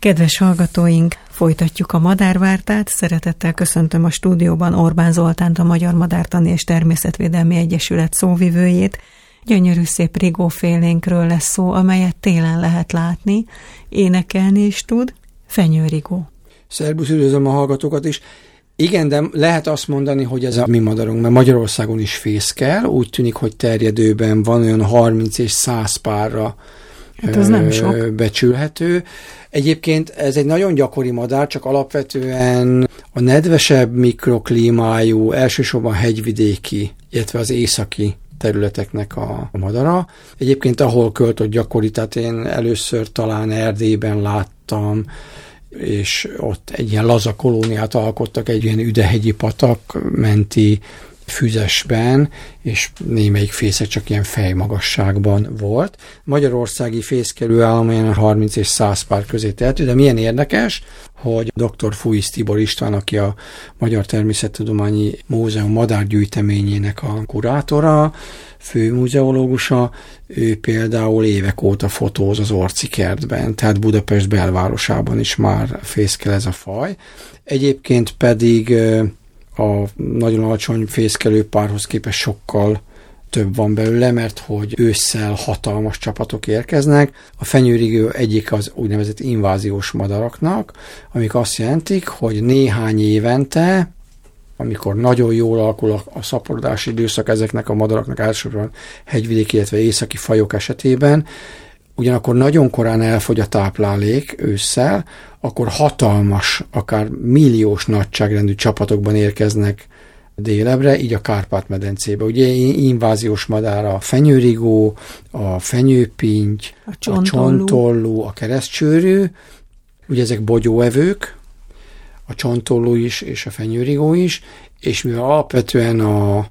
Kedves hallgatóink, folytatjuk a madárvártát. Szeretettel köszöntöm a stúdióban Orbán Zoltánt, a Magyar Madártani és Természetvédelmi Egyesület szóvivőjét. Gyönyörű szép rigófélénkről lesz szó, amelyet télen lehet látni, énekelni is tud. Fenyőrigó. Szerbusz, üdvözlöm a hallgatókat is. Igen, de lehet azt mondani, hogy ez a mi madarunk, mert Magyarországon is fészkel, úgy tűnik, hogy terjedőben van olyan 30 és 100 párra Hát az nem sok. becsülhető. Egyébként ez egy nagyon gyakori madár, csak alapvetően a nedvesebb mikroklímájú, elsősorban hegyvidéki, illetve az északi területeknek a madara. Egyébként ahol költött gyakori, tehát én először talán Erdélyben láttam, és ott egy ilyen laza kolóniát alkottak, egy ilyen üdehegyi patak menti füzesben, és némelyik fészek csak ilyen fejmagasságban volt. Magyarországi fészkelő állomány 30 és 100 pár közé tehető, de milyen érdekes, hogy dr. Fuisz Tibor István, aki a Magyar Természettudományi Múzeum madárgyűjteményének a kurátora, főmuzeológusa, ő például évek óta fotóz az Orci kertben, tehát Budapest belvárosában is már fészkel ez a faj. Egyébként pedig a nagyon alacsony fészkelő párhoz képest sokkal több van belőle, mert hogy ősszel hatalmas csapatok érkeznek. A fenyőrigő egyik az úgynevezett inváziós madaraknak, amik azt jelentik, hogy néhány évente amikor nagyon jól alakul a, szaporodási időszak ezeknek a madaraknak elsősorban hegyvidéki, illetve északi fajok esetében, ugyanakkor nagyon korán elfogy a táplálék ősszel, akkor hatalmas, akár milliós nagyságrendű csapatokban érkeznek délebre, így a Kárpát-medencébe. Ugye inváziós madár a fenyőrigó, a fenyőpinty, a csontollu, a, csontollu, a keresztcsőrű, ugye ezek bogyóevők, a csontollu is és a fenyőrigó is, és mivel alapvetően a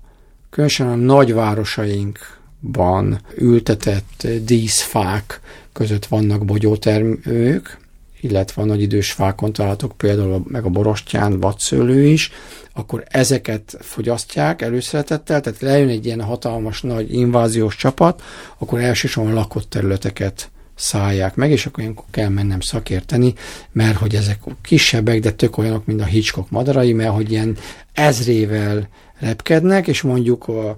különösen a nagyvárosainkban ültetett díszfák között vannak bogyótermők, illetve a nagy idős fákon találhatók, például meg a borostyán, vadszőlő is, akkor ezeket fogyasztják előszeretettel, tehát lejön egy ilyen hatalmas nagy inváziós csapat, akkor elsősorban lakott területeket szállják meg, és akkor ilyenkor kell mennem szakérteni, mert hogy ezek kisebbek, de tök olyanok, mint a Hitchcock madarai, mert hogy ilyen ezrével repkednek, és mondjuk a,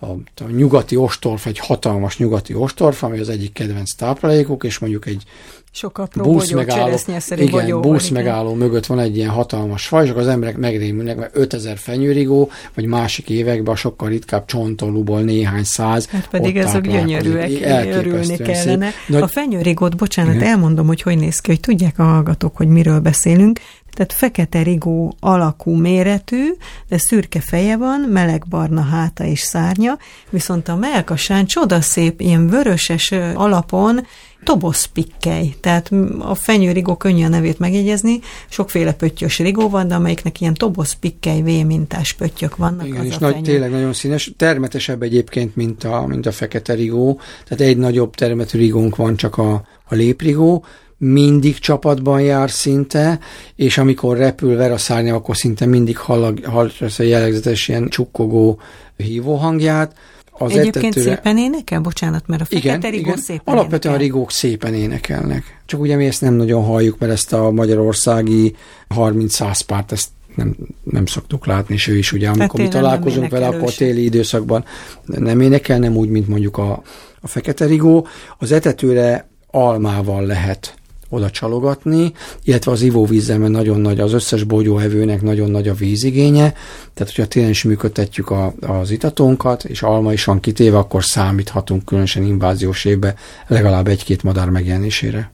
a, a nyugati ostorf, egy hatalmas nyugati ostorf, ami az egyik kedvenc táplálékuk, és mondjuk egy sok apró busz megálló, igen, bogyó busz megálló mögött van egy ilyen hatalmas faj, és az emberek megrémülnek, mert 5000 fenyőrigó, vagy másik években sokkal ritkább csontolúból néhány száz. Hát pedig ezek gyönyörűek, örülni kellene. Szép. a fenyőrigót, bocsánat, igen. elmondom, hogy hogy néz ki, hogy tudják a hallgatók, hogy miről beszélünk. Tehát fekete rigó alakú méretű, de szürke feje van, melegbarna háta és szárnya, viszont a melkasán csodaszép, ilyen vöröses alapon toboszpikkely, tehát a fenyőrigó könnyű a nevét megjegyezni, sokféle pöttyös rigó van, de amelyiknek ilyen toboszpikkely V mintás pöttyök vannak. Igen, és nagy, tényleg nagyon színes, termetesebb egyébként, mint a, mint a fekete rigó, tehát egy nagyobb termetű rigónk van csak a, a léprigó, mindig csapatban jár szinte, és amikor repül ver a szárnya, akkor szinte mindig hall, hall a jellegzetes ilyen csukkogó hívóhangját, az Egyébként etetőre... szépen énekel? Bocsánat, mert a fekete igen, rigó igen. szépen Alapvetően énekel. a rigók szépen énekelnek. Csak ugye mi ezt nem nagyon halljuk, mert ezt a magyarországi 30-100 párt, ezt nem, nem szoktuk látni, és ő is ugye, amikor mi találkozunk vele, akkor a téli időszakban nem énekel, nem úgy, mint mondjuk a, a fekete rigó. Az etetőre almával lehet oda csalogatni, illetve az ivóvízzel, mert nagyon nagy, az összes bogyóhevőnek nagyon nagy a vízigénye, tehát hogyha tényleg is működtetjük a, az itatónkat, és alma is van kitéve, akkor számíthatunk különösen inváziós évbe legalább egy-két madár megjelenésére.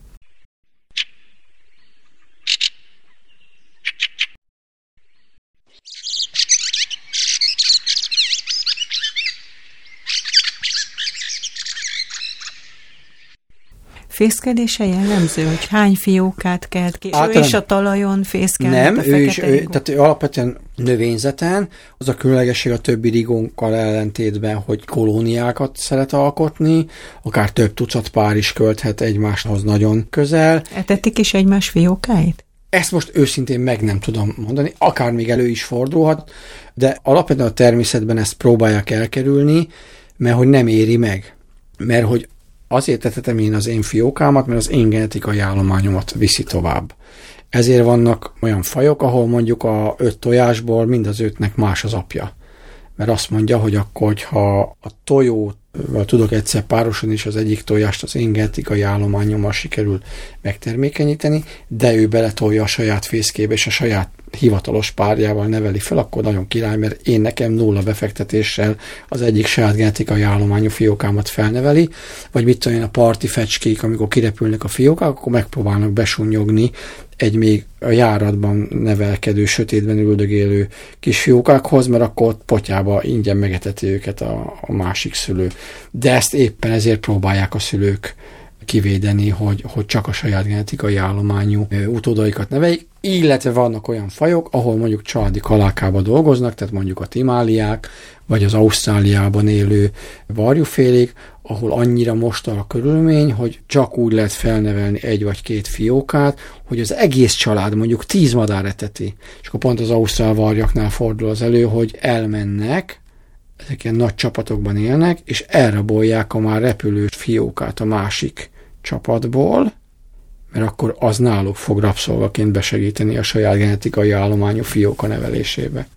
Fészkedése jellemző, hogy hány fiókát kelt ki, Általán, ő is a talajon fészkel, Nem, ő is, ő, tehát ő alapvetően növényzeten, az a különlegesség a többi rigónkkal ellentétben, hogy kolóniákat szeret alkotni, akár több tucat pár is költhet egymáshoz nagyon közel. Etetik is egymás fiókáit? Ezt most őszintén meg nem tudom mondani, akár még elő is fordulhat, de alapvetően a természetben ezt próbálják elkerülni, mert hogy nem éri meg. Mert hogy azért etetem én az én fiókámat, mert az én genetikai állományomat viszi tovább. Ezért vannak olyan fajok, ahol mondjuk a öt tojásból mind az ötnek más az apja. Mert azt mondja, hogy akkor, hogyha a tojót tudok egyszer párosan is az egyik tojást az én genetikai állományommal sikerül megtermékenyíteni, de ő beletolja a saját fészkébe, és a saját hivatalos párjával neveli fel, akkor nagyon király, mert én nekem nulla befektetéssel az egyik saját genetikai állományú fiókámat felneveli, vagy mit tudom én, a parti fecskék, amikor kirepülnek a fiókák, akkor megpróbálnak besunyogni egy még a járatban nevelkedő, sötétben üldögélő kisfiókákhoz, mert akkor ott potyába ingyen megeteti őket a, a másik szülő. De ezt éppen ezért próbálják a szülők kivédeni, hogy, hogy csak a saját genetikai állományú utódaikat neveljék, illetve vannak olyan fajok, ahol mondjuk családi kalákába dolgoznak, tehát mondjuk a timáliák, vagy az Ausztráliában élő varjúfélék, ahol annyira most a körülmény, hogy csak úgy lehet felnevelni egy vagy két fiókát, hogy az egész család mondjuk tíz madár eteti. És akkor pont az ausztrál varjaknál fordul az elő, hogy elmennek, ezek ilyen nagy csapatokban élnek, és elrabolják a már repülő fiókát a másik csapatból, mert akkor az náluk fog rabszolgaként besegíteni a saját genetikai állományú fióka nevelésébe.